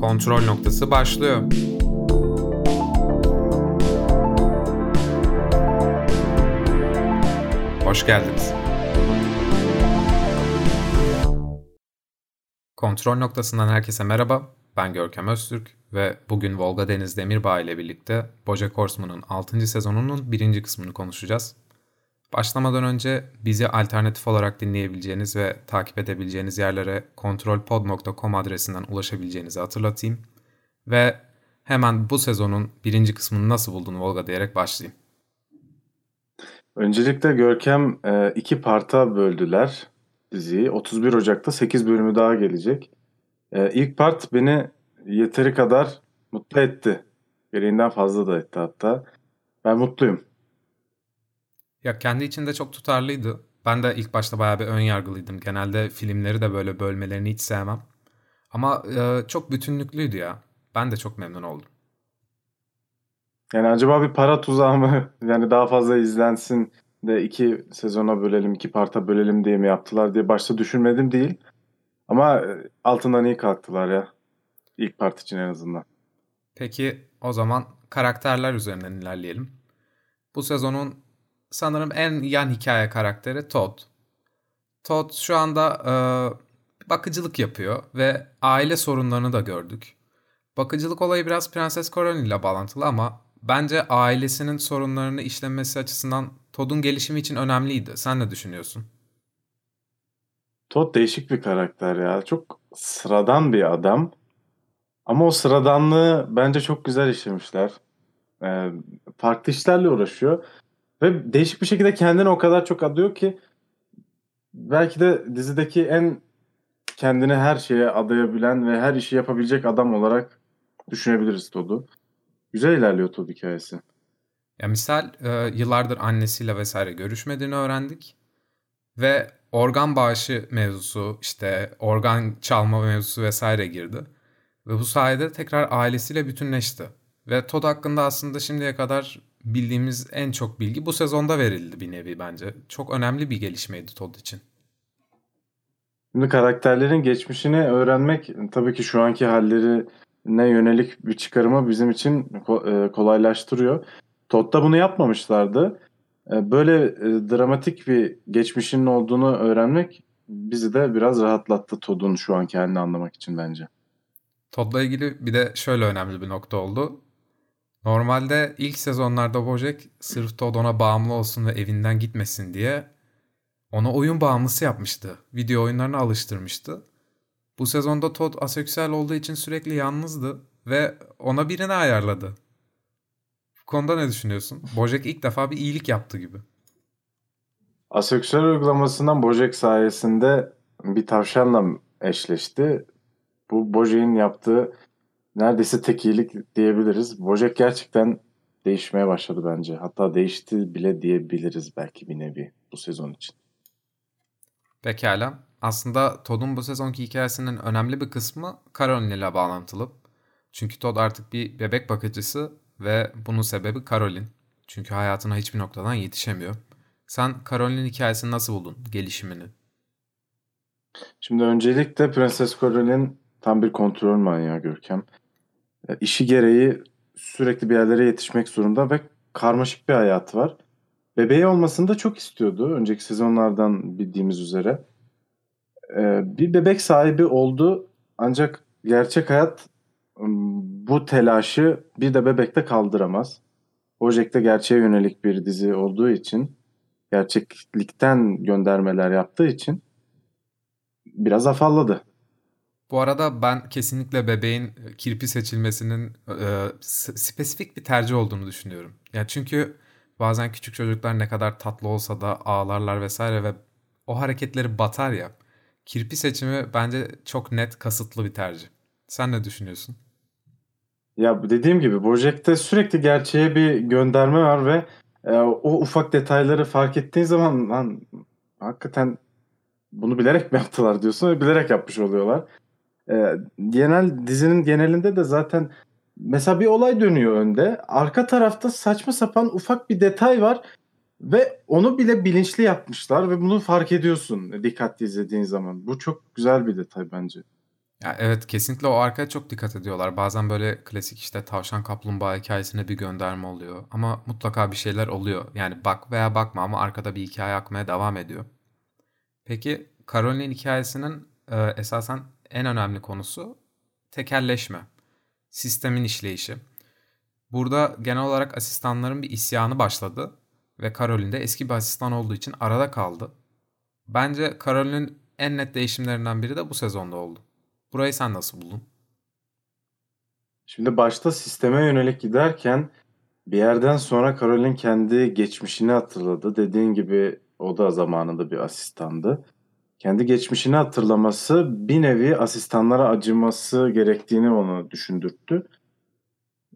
Kontrol noktası başlıyor. Hoş geldiniz. Kontrol noktasından herkese merhaba. Ben Görkem Öztürk ve bugün Volga Deniz Demirbağ ile birlikte Bojack Horseman'ın 6. sezonunun 1. kısmını konuşacağız. Başlamadan önce bizi alternatif olarak dinleyebileceğiniz ve takip edebileceğiniz yerlere kontrolpod.com adresinden ulaşabileceğinizi hatırlatayım. Ve hemen bu sezonun birinci kısmını nasıl buldun Volga diyerek başlayayım. Öncelikle Görkem e, iki parta böldüler diziyi. 31 Ocak'ta 8 bölümü daha gelecek. E, ilk part beni yeteri kadar mutlu etti. Gereğinden fazla da etti hatta. Ben mutluyum. Ya kendi içinde çok tutarlıydı. Ben de ilk başta bayağı bir ön yargılıydım. Genelde filmleri de böyle bölmelerini hiç sevmem. Ama e, çok bütünlüklüydü ya. Ben de çok memnun oldum. Yani acaba bir para tuzağı mı? Yani daha fazla izlensin de iki sezona bölelim, iki parta bölelim diye mi yaptılar diye başta düşünmedim değil. Ama e, altından iyi kalktılar ya. İlk part için en azından. Peki o zaman karakterler üzerinden ilerleyelim. Bu sezonun sanırım en yan hikaye karakteri Todd. Todd şu anda e, bakıcılık yapıyor ve aile sorunlarını da gördük. Bakıcılık olayı biraz Prenses Caroline ile bağlantılı ama bence ailesinin sorunlarını işlemesi açısından Todd'un gelişimi için önemliydi. Sen ne düşünüyorsun? Todd değişik bir karakter ya. Çok sıradan bir adam. Ama o sıradanlığı bence çok güzel işlemişler. Ee, farklı işlerle uğraşıyor. Ve değişik bir şekilde kendini o kadar çok adıyor ki belki de dizideki en kendini her şeye adayabilen ve her işi yapabilecek adam olarak düşünebiliriz Todd'u. Güzel ilerliyor Todd hikayesi. Ya misal e, yıllardır annesiyle vesaire görüşmediğini öğrendik. Ve organ bağışı mevzusu, işte organ çalma mevzusu vesaire girdi. Ve bu sayede tekrar ailesiyle bütünleşti. Ve Todd hakkında aslında şimdiye kadar bildiğimiz en çok bilgi bu sezonda verildi bir nevi bence. Çok önemli bir gelişmeydi Todd için. Şimdi karakterlerin geçmişini öğrenmek tabii ki şu anki hallerine yönelik bir çıkarımı bizim için e, kolaylaştırıyor. Todd'da bunu yapmamışlardı. E, böyle e, dramatik bir geçmişinin olduğunu öğrenmek bizi de biraz rahatlattı Todd'un şu anki halini anlamak için bence. Todd'la ilgili bir de şöyle önemli bir nokta oldu. Normalde ilk sezonlarda Bojack sırf Todd ona bağımlı olsun ve evinden gitmesin diye onu oyun bağımlısı yapmıştı. Video oyunlarına alıştırmıştı. Bu sezonda Todd aseksüel olduğu için sürekli yalnızdı ve ona birini ayarladı. Bu konuda ne düşünüyorsun? Bojack ilk defa bir iyilik yaptı gibi. Aseksüel uygulamasından Bojack sayesinde bir tavşanla eşleşti. Bu Bojack'in yaptığı neredeyse tek iyilik diyebiliriz. Bojack gerçekten değişmeye başladı bence. Hatta değişti bile diyebiliriz belki bir nevi bu sezon için. Pekala. Aslında Todd'un bu sezonki hikayesinin önemli bir kısmı Caroline ile bağlantılı. Çünkü Todd artık bir bebek bakıcısı ve bunun sebebi Caroline. Çünkü hayatına hiçbir noktadan yetişemiyor. Sen Caroline'in hikayesini nasıl buldun? Gelişimini? Şimdi öncelikle Prenses Caroline tam bir kontrol manyağı Görkem. İşi gereği sürekli bir yerlere yetişmek zorunda ve karmaşık bir hayatı var. Bebeği olmasını da çok istiyordu. Önceki sezonlardan bildiğimiz üzere. Ee, bir bebek sahibi oldu. Ancak gerçek hayat bu telaşı bir de bebekte kaldıramaz. Bojack'te gerçeğe yönelik bir dizi olduğu için gerçeklikten göndermeler yaptığı için biraz afalladı. Bu arada ben kesinlikle bebeğin kirpi seçilmesinin e, spesifik bir tercih olduğunu düşünüyorum. Yani çünkü bazen küçük çocuklar ne kadar tatlı olsa da ağlarlar vesaire ve o hareketleri batar ya. Kirpi seçimi bence çok net kasıtlı bir tercih. Sen ne düşünüyorsun? Ya dediğim gibi Bojack'te sürekli gerçeğe bir gönderme var ve e, o ufak detayları fark ettiğin zaman lan hakikaten bunu bilerek mi yaptılar diyorsun ve bilerek yapmış oluyorlar. E, genel dizinin genelinde de zaten mesela bir olay dönüyor önde. Arka tarafta saçma sapan ufak bir detay var ve onu bile bilinçli yapmışlar ve bunu fark ediyorsun dikkatli izlediğin zaman. Bu çok güzel bir detay bence. Ya evet kesinlikle o arkaya çok dikkat ediyorlar. Bazen böyle klasik işte tavşan kaplumbağa hikayesine bir gönderme oluyor. Ama mutlaka bir şeyler oluyor. Yani bak veya bakma ama arkada bir hikaye akmaya devam ediyor. Peki Caroline'in hikayesinin e, esasen en önemli konusu tekelleşme. Sistemin işleyişi. Burada genel olarak asistanların bir isyanı başladı ve Caroline de eski bir asistan olduğu için arada kaldı. Bence Caroline'in en net değişimlerinden biri de bu sezonda oldu. Burayı sen nasıl buldun? Şimdi başta sisteme yönelik giderken bir yerden sonra Caroline kendi geçmişini hatırladı. Dediğin gibi o da zamanında bir asistandı. Kendi geçmişini hatırlaması bir nevi asistanlara acıması gerektiğini onu düşündürttü.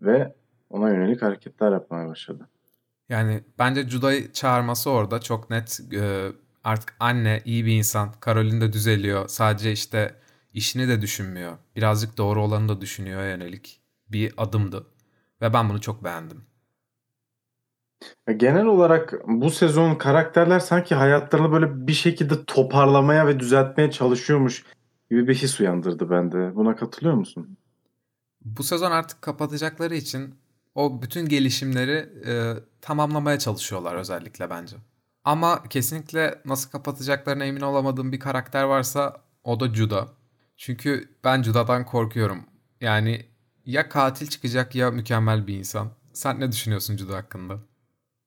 Ve ona yönelik hareketler yapmaya başladı. Yani bence Juda'yı çağırması orada çok net e, artık anne iyi bir insan. Caroline de düzeliyor. Sadece işte işini de düşünmüyor. Birazcık doğru olanı da düşünüyor yönelik bir adımdı. Ve ben bunu çok beğendim. Genel olarak bu sezon karakterler sanki hayatlarını böyle bir şekilde toparlamaya ve düzeltmeye çalışıyormuş gibi bir his uyandırdı bende. Buna katılıyor musun? Bu sezon artık kapatacakları için o bütün gelişimleri e, tamamlamaya çalışıyorlar özellikle bence. Ama kesinlikle nasıl kapatacaklarına emin olamadığım bir karakter varsa o da Juda. Çünkü ben Juda'dan korkuyorum. Yani ya katil çıkacak ya mükemmel bir insan. Sen ne düşünüyorsun Juda hakkında?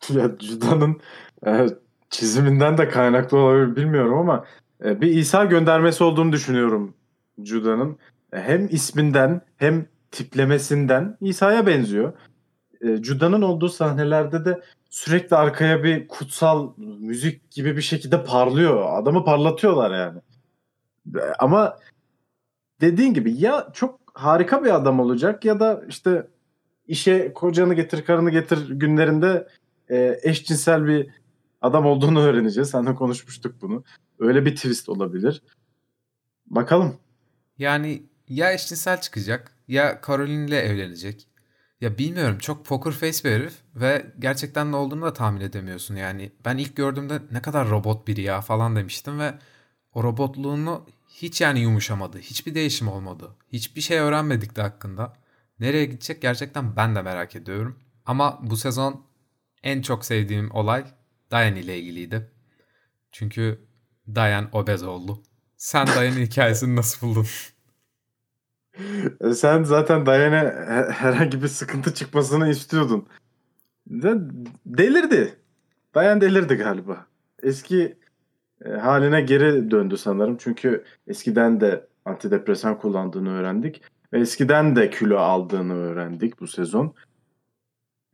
Ya Juda'nın e, çiziminden de kaynaklı olabilir bilmiyorum ama e, bir İsa göndermesi olduğunu düşünüyorum Juda'nın. E, hem isminden hem tiplemesinden İsa'ya benziyor. E, Juda'nın olduğu sahnelerde de sürekli arkaya bir kutsal müzik gibi bir şekilde parlıyor. Adamı parlatıyorlar yani. E, ama dediğin gibi ya çok harika bir adam olacak ya da işte işe kocanı getir karını getir günlerinde e, eşcinsel bir adam olduğunu öğreneceğiz. Seninle konuşmuştuk bunu. Öyle bir twist olabilir. Bakalım. Yani ya eşcinsel çıkacak ya Caroline ile evlenecek. Ya bilmiyorum çok poker face bir herif ve gerçekten ne olduğunu da tahmin edemiyorsun yani. Ben ilk gördüğümde ne kadar robot biri ya falan demiştim ve o robotluğunu hiç yani yumuşamadı. Hiçbir değişim olmadı. Hiçbir şey öğrenmedik de hakkında. Nereye gidecek gerçekten ben de merak ediyorum. Ama bu sezon en çok sevdiğim olay Diane ile ilgiliydi. Çünkü Diane obez oldu. Sen Diane'in hikayesini nasıl buldun? E, sen zaten Diane'e herhangi bir sıkıntı çıkmasını istiyordun. Delirdi. Diane delirdi galiba. Eski e, haline geri döndü sanırım. Çünkü eskiden de antidepresan kullandığını öğrendik. Ve eskiden de kilo aldığını öğrendik bu sezon.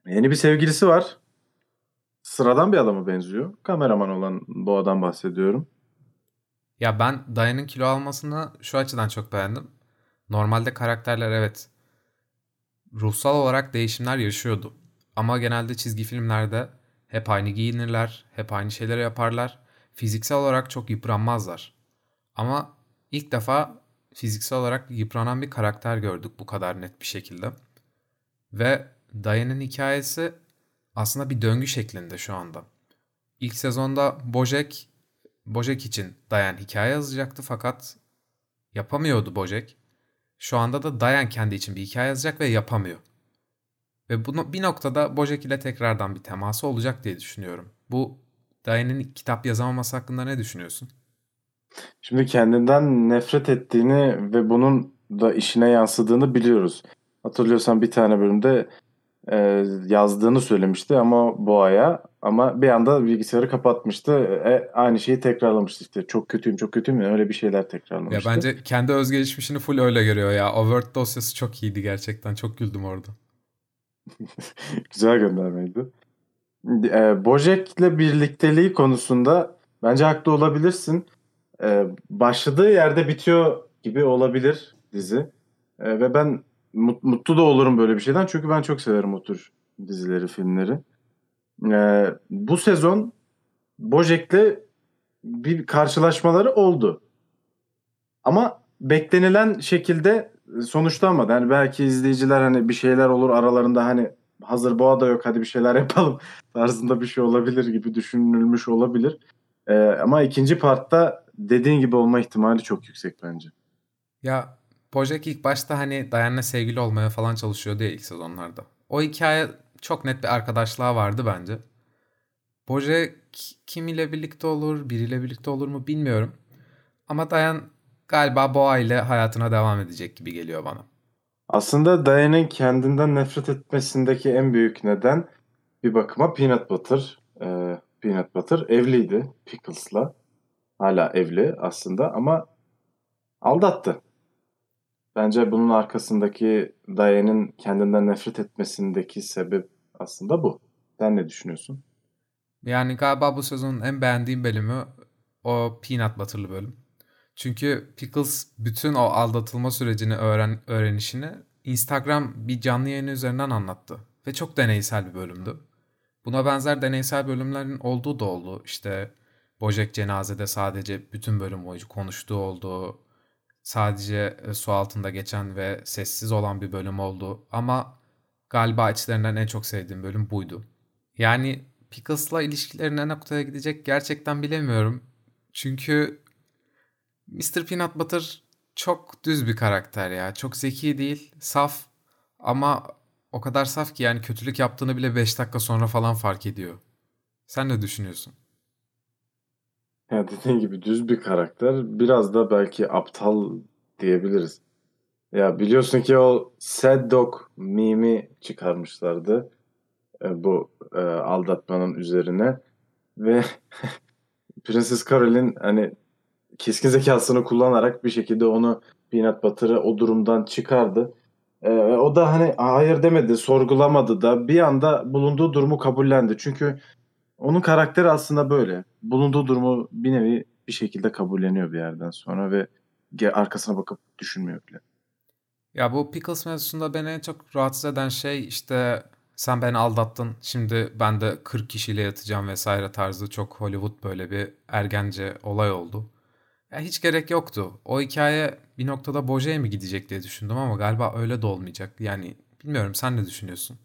Yeni bir sevgilisi var. Sıradan bir adama benziyor. Kameraman olan bu adam bahsediyorum. Ya ben Diane'ın kilo almasını şu açıdan çok beğendim. Normalde karakterler evet ruhsal olarak değişimler yaşıyordu. Ama genelde çizgi filmlerde hep aynı giyinirler, hep aynı şeyleri yaparlar. Fiziksel olarak çok yıpranmazlar. Ama ilk defa fiziksel olarak yıpranan bir karakter gördük bu kadar net bir şekilde. Ve Diane'in hikayesi aslında bir döngü şeklinde şu anda. İlk sezonda Bojack, Bojack için Diane hikaye yazacaktı fakat yapamıyordu Bojack. Şu anda da Diane kendi için bir hikaye yazacak ve yapamıyor. Ve bunu bir noktada Bojack ile tekrardan bir teması olacak diye düşünüyorum. Bu Diane'in kitap yazamaması hakkında ne düşünüyorsun? Şimdi kendinden nefret ettiğini ve bunun da işine yansıdığını biliyoruz. Hatırlıyorsan bir tane bölümde e, yazdığını söylemişti ama Boğa'ya ama bir anda bilgisayarı kapatmıştı. E, aynı şeyi tekrarlamıştı işte. Çok kötüyüm çok kötüyüm öyle bir şeyler tekrarlamıştı. Ya bence kendi özgelişmişini full öyle görüyor ya. O Word dosyası çok iyiydi gerçekten. Çok güldüm orada. Güzel göndermeydi. E, Bojack'le birlikteliği konusunda bence haklı olabilirsin. E, başladığı yerde bitiyor gibi olabilir dizi. E, ve ben mutlu da olurum böyle bir şeyden. Çünkü ben çok severim o tür dizileri, filmleri. Ee, bu sezon Bojack'le bir karşılaşmaları oldu. Ama beklenilen şekilde sonuçlanmadı. Yani belki izleyiciler hani bir şeyler olur aralarında hani hazır boğa da yok hadi bir şeyler yapalım tarzında bir şey olabilir gibi düşünülmüş olabilir. Ee, ama ikinci partta dediğin gibi olma ihtimali çok yüksek bence. Ya Bojack ilk başta hani Diane'le sevgili olmaya falan çalışıyordu ya ilk sezonlarda. O hikaye çok net bir arkadaşlığa vardı bence. Bojack kim ile birlikte olur, biriyle birlikte olur mu bilmiyorum. Ama Diane galiba Boğa ile hayatına devam edecek gibi geliyor bana. Aslında Diane'in kendinden nefret etmesindeki en büyük neden bir bakıma Peanut Butter. Ee, Peanut Butter evliydi Pickles'la. Hala evli aslında ama aldattı. Bence bunun arkasındaki Diane'in kendinden nefret etmesindeki sebep aslında bu. Sen ne düşünüyorsun? Yani galiba bu sezonun en beğendiğim bölümü o Peanut Butter'lı bölüm. Çünkü Pickles bütün o aldatılma sürecini öğren öğrenişini Instagram bir canlı yayını üzerinden anlattı. Ve çok deneysel bir bölümdü. Buna benzer deneysel bölümlerin olduğu da oldu. İşte Bojack cenazede sadece bütün bölüm boyunca konuştuğu oldu. Sadece e, su altında geçen ve sessiz olan bir bölüm oldu. Ama galiba içlerinden en çok sevdiğim bölüm buydu. Yani Pickles'la ilişkilerin ne noktaya gidecek gerçekten bilemiyorum. Çünkü Mr. Peanut Butter çok düz bir karakter ya. Çok zeki değil, saf ama o kadar saf ki yani kötülük yaptığını bile 5 dakika sonra falan fark ediyor. Sen ne düşünüyorsun? Ya dediğin gibi düz bir karakter. Biraz da belki aptal diyebiliriz. Ya biliyorsun ki o Sad Dog mimi çıkarmışlardı. E, bu e, aldatmanın üzerine. Ve Prenses Carol'in hani keskin zekasını kullanarak bir şekilde onu Peanut Butter'ı o durumdan çıkardı. Ee, o da hani hayır demedi, sorgulamadı da bir anda bulunduğu durumu kabullendi. Çünkü onun karakteri aslında böyle. Bulunduğu durumu bir nevi bir şekilde kabulleniyor bir yerden sonra ve arkasına bakıp düşünmüyor bile. Ya bu Pickles mevzusunda beni en çok rahatsız eden şey işte sen beni aldattın şimdi ben de 40 kişiyle yatacağım vesaire tarzı çok Hollywood böyle bir ergence olay oldu. Ya hiç gerek yoktu. O hikaye bir noktada Boje'ye mi gidecek diye düşündüm ama galiba öyle de olmayacak. Yani bilmiyorum sen ne düşünüyorsun?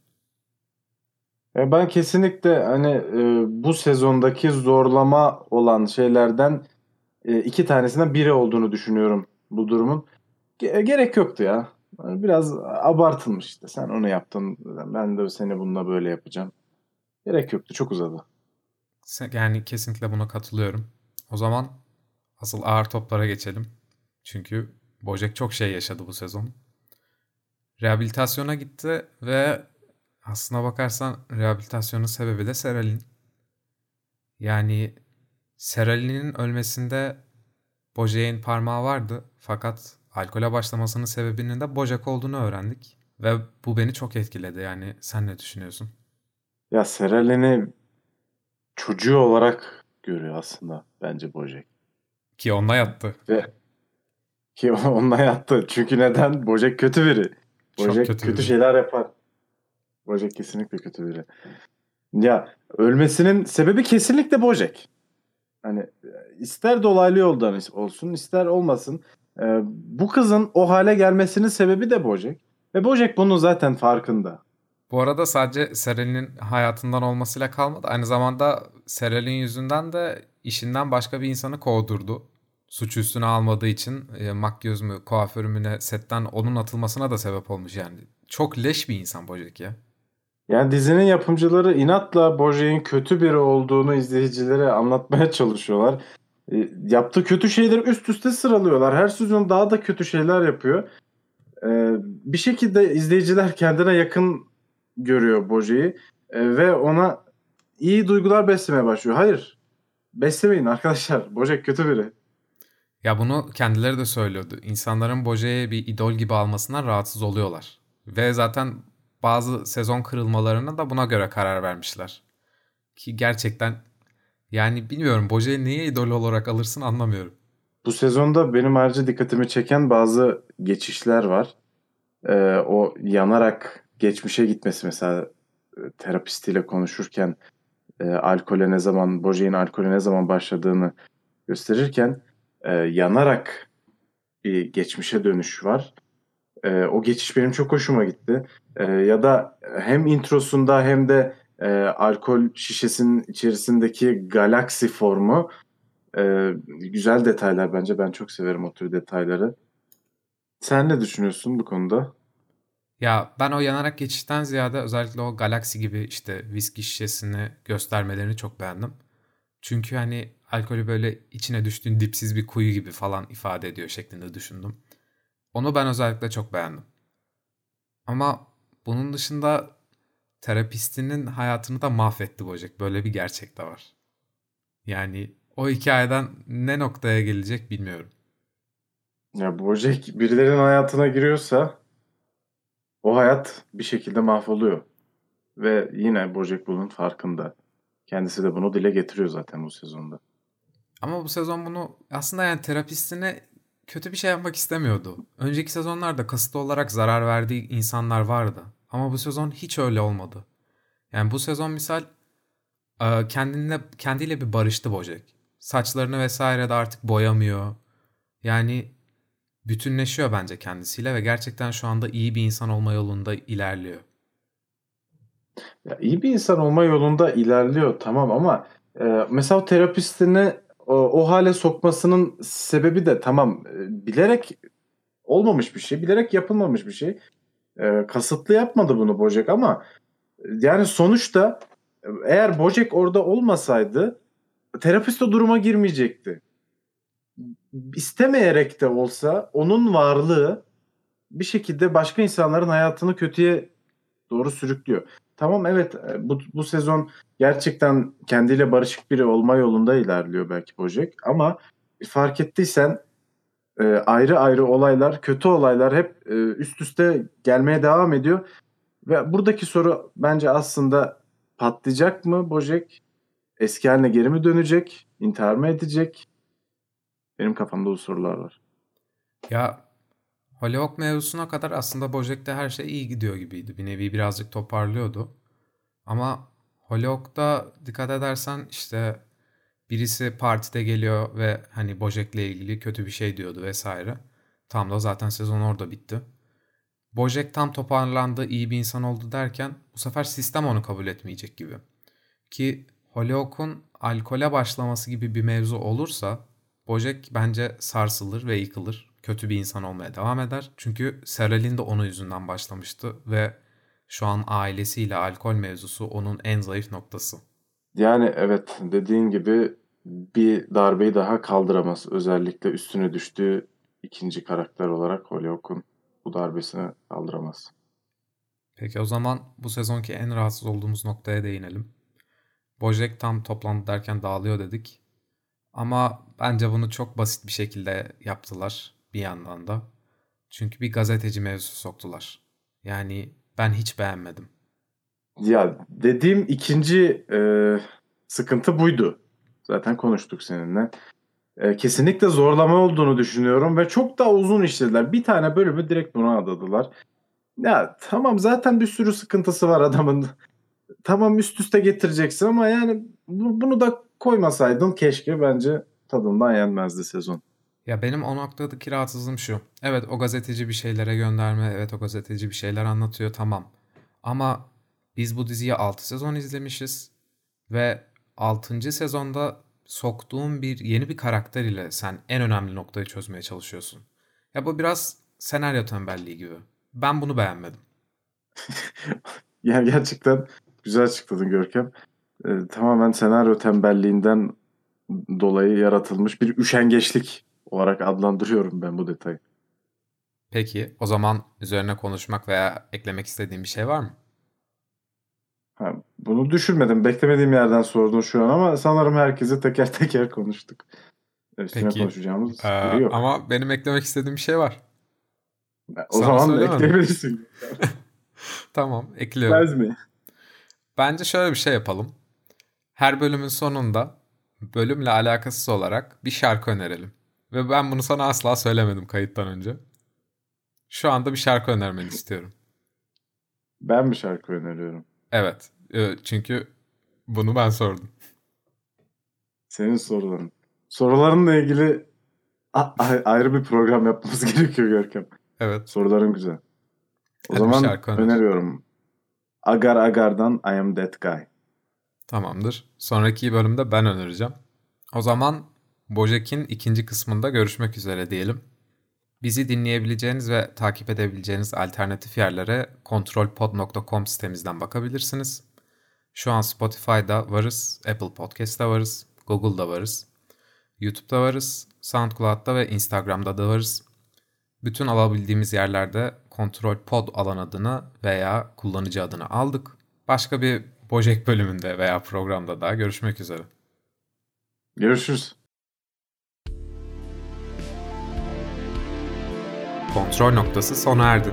E, ben kesinlikle hani e, bu sezondaki zorlama olan şeylerden e, iki tanesinden biri olduğunu düşünüyorum bu durumun. gerek yoktu ya. Biraz abartılmış işte. Sen onu yaptın. Ben de seni bununla böyle yapacağım. Gerek yoktu. Çok uzadı. Yani kesinlikle buna katılıyorum. O zaman asıl ağır toplara geçelim. Çünkü Bojack çok şey yaşadı bu sezon. Rehabilitasyona gitti ve aslına bakarsan rehabilitasyonun sebebi de Seralin. Yani Seralin'in ölmesinde Bojack'in parmağı vardı fakat alkole başlamasının sebebinin de Bojack olduğunu öğrendik. Ve bu beni çok etkiledi yani sen ne düşünüyorsun? Ya Seralin'i çocuğu olarak görüyor aslında bence Bojack. Ki onunla yattı. Ve ki onunla yattı. Çünkü neden? Bojack kötü biri. Bojack kötü, kötü biri. şeyler yapar. Bojack kesinlikle kötü biri. Ya ölmesinin sebebi kesinlikle Bojack. Hani ister dolaylı yoldan olsun ister olmasın. Ee, bu kızın o hale gelmesinin sebebi de Bojack. Ve Bojack bunun zaten farkında. Bu arada sadece Serel'in hayatından olmasıyla kalmadı. Aynı zamanda Serel'in yüzünden de işinden başka bir insanı kovdurdu. Suç üstüne almadığı için e, makyöz mü, kuaför mü ne setten onun atılmasına da sebep olmuş yani. Çok leş bir insan Bojack ya. Yani dizinin yapımcıları inatla Bojack'in kötü biri olduğunu izleyicilere anlatmaya çalışıyorlar. E, yaptığı kötü şeyleri üst üste sıralıyorlar. Her sezon daha da kötü şeyler yapıyor. E, bir şekilde izleyiciler kendine yakın görüyor Bojack'i e, ve ona iyi duygular beslemeye başlıyor. Hayır. Beslemeyin arkadaşlar. Bojack kötü biri. Ya bunu kendileri de söylüyordu. İnsanların Bojack'i bir idol gibi almasından rahatsız oluyorlar. Ve zaten bazı sezon kırılmalarına da buna göre karar vermişler. Ki gerçekten yani bilmiyorum Bojack'i niye idol olarak alırsın anlamıyorum. Bu sezonda benim ayrıca dikkatimi çeken bazı geçişler var. Ee, o yanarak geçmişe gitmesi mesela e, terapistiyle konuşurken e, alkole ne zaman, Bojack'in alkole ne zaman başladığını gösterirken e, yanarak bir geçmişe dönüş var. E, o geçiş benim çok hoşuma gitti. E, ya da hem introsunda hem de e, alkol şişesinin içerisindeki galaksi formu e, güzel detaylar bence. Ben çok severim o tür detayları. Sen ne düşünüyorsun bu konuda? Ya ben o yanarak geçişten ziyade özellikle o galaksi gibi işte viski şişesini göstermelerini çok beğendim. Çünkü hani alkolü böyle içine düştüğün dipsiz bir kuyu gibi falan ifade ediyor şeklinde düşündüm. Onu ben özellikle çok beğendim. Ama bunun dışında terapistinin hayatını da mahvetti Bojack. Böyle bir gerçek de var. Yani o hikayeden ne noktaya gelecek bilmiyorum. Ya Bojack birilerinin hayatına giriyorsa o hayat bir şekilde mahvoluyor. Ve yine Bojack bunun farkında. Kendisi de bunu dile getiriyor zaten bu sezonda. Ama bu sezon bunu aslında yani terapistine kötü bir şey yapmak istemiyordu. Önceki sezonlarda kasıtlı olarak zarar verdiği insanlar vardı. Ama bu sezon hiç öyle olmadı. Yani bu sezon misal e, kendine kendiyle bir barıştı Bojack. Saçlarını vesaire de artık boyamıyor. Yani bütünleşiyor bence kendisiyle ve gerçekten şu anda iyi bir insan olma yolunda ilerliyor. Ya iyi bir insan olma yolunda ilerliyor tamam ama e, mesela terapistini o, o hale sokmasının sebebi de tamam e, bilerek olmamış bir şey, bilerek yapılmamış bir şey. E, kasıtlı yapmadı bunu Bojack ama e, yani sonuçta e, eğer Bojack orada olmasaydı terapist o duruma girmeyecekti. İstemeyerek de olsa onun varlığı bir şekilde başka insanların hayatını kötüye doğru sürüklüyor. Tamam evet e, bu, bu sezon gerçekten kendiyle barışık biri olma yolunda ilerliyor belki Bojack ama fark ettiysen e, ayrı ayrı olaylar, kötü olaylar hep e, üst üste gelmeye devam ediyor. Ve buradaki soru bence aslında patlayacak mı Bojack? Eski haline geri mi dönecek? İntihar mı edecek? Benim kafamda bu sorular var. Ya Hollyhock mevzusuna kadar aslında Bojack'te her şey iyi gidiyor gibiydi. Bir nevi birazcık toparlıyordu. Ama Hollyhock'ta dikkat edersen işte birisi partide geliyor ve hani Bojack'le ilgili kötü bir şey diyordu vesaire. Tam da zaten sezon orada bitti. Bojack tam toparlandı, iyi bir insan oldu derken bu sefer sistem onu kabul etmeyecek gibi. Ki Hollyhock'un alkole başlaması gibi bir mevzu olursa Bojack bence sarsılır ve yıkılır. Kötü bir insan olmaya devam eder. Çünkü Seral'in de onun yüzünden başlamıştı ve şu an ailesiyle alkol mevzusu onun en zayıf noktası. Yani evet dediğin gibi bir darbeyi daha kaldıramaz. Özellikle üstüne düştüğü ikinci karakter olarak Holyoke'un bu darbesini kaldıramaz. Peki o zaman bu sezonki en rahatsız olduğumuz noktaya değinelim. Bojack tam toplandı derken dağılıyor dedik. Ama bence bunu çok basit bir şekilde yaptılar bir yandan da. Çünkü bir gazeteci mevzusu soktular. Yani ben hiç beğenmedim. Ya dediğim ikinci e, sıkıntı buydu. Zaten konuştuk seninle. E, kesinlikle zorlama olduğunu düşünüyorum ve çok da uzun işlediler. Bir tane bölümü direkt buna adadılar. Ya tamam zaten bir sürü sıkıntısı var adamın. Tamam üst üste getireceksin ama yani bunu da koymasaydın keşke bence tadından yenmezdi sezon. Ya benim o noktadaki rahatsızlığım şu. Evet o gazeteci bir şeylere gönderme. Evet o gazeteci bir şeyler anlatıyor tamam. Ama biz bu diziyi 6 sezon izlemişiz. Ve 6. sezonda soktuğun bir yeni bir karakter ile sen en önemli noktayı çözmeye çalışıyorsun. Ya bu biraz senaryo tembelliği gibi. Ben bunu beğenmedim. yani gerçekten güzel açıkladın Görkem. Ee, tamamen senaryo tembelliğinden dolayı yaratılmış bir üşengeçlik olarak adlandırıyorum ben bu detayı. Peki o zaman üzerine konuşmak veya eklemek istediğin bir şey var mı? Ha, bunu düşürmedim. Beklemediğim yerden sordun şu an ama sanırım herkese teker teker konuştuk. Üstüne Peki. konuşacağımız ee, yok. Ama benim eklemek istediğim bir şey var. O Sana zaman ekleyebilirsin. tamam ekliyorum. Bilmez mi? Bence şöyle bir şey yapalım. Her bölümün sonunda bölümle alakasız olarak bir şarkı önerelim. Ve ben bunu sana asla söylemedim kayıttan önce. Şu anda bir şarkı önermeni istiyorum. Ben mi şarkı öneriyorum? Evet. E, çünkü bunu ben sordum. Senin soruların. Sorularınla ilgili ayrı bir program yapmamız gerekiyor Görkem. Evet. Soruların güzel. O Hadi zaman öneriyorum. Agar Agar'dan I Am That Guy. Tamamdır. Sonraki bölümde ben önereceğim. O zaman Bojack'in ikinci kısmında görüşmek üzere diyelim. Bizi dinleyebileceğiniz ve takip edebileceğiniz alternatif yerlere kontrolpod.com sitemizden bakabilirsiniz. Şu an Spotify'da varız, Apple Podcast'ta varız, Google'da varız, YouTube'da varız, SoundCloud'da ve Instagram'da da varız. Bütün alabildiğimiz yerlerde Kontrol Pod alan adını veya kullanıcı adını aldık. Başka bir Bojek bölümünde veya programda daha görüşmek üzere. Görüşürüz. Kontrol noktası sona erdi.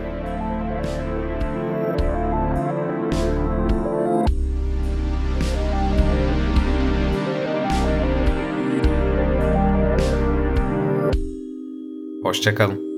Hoşçakalın.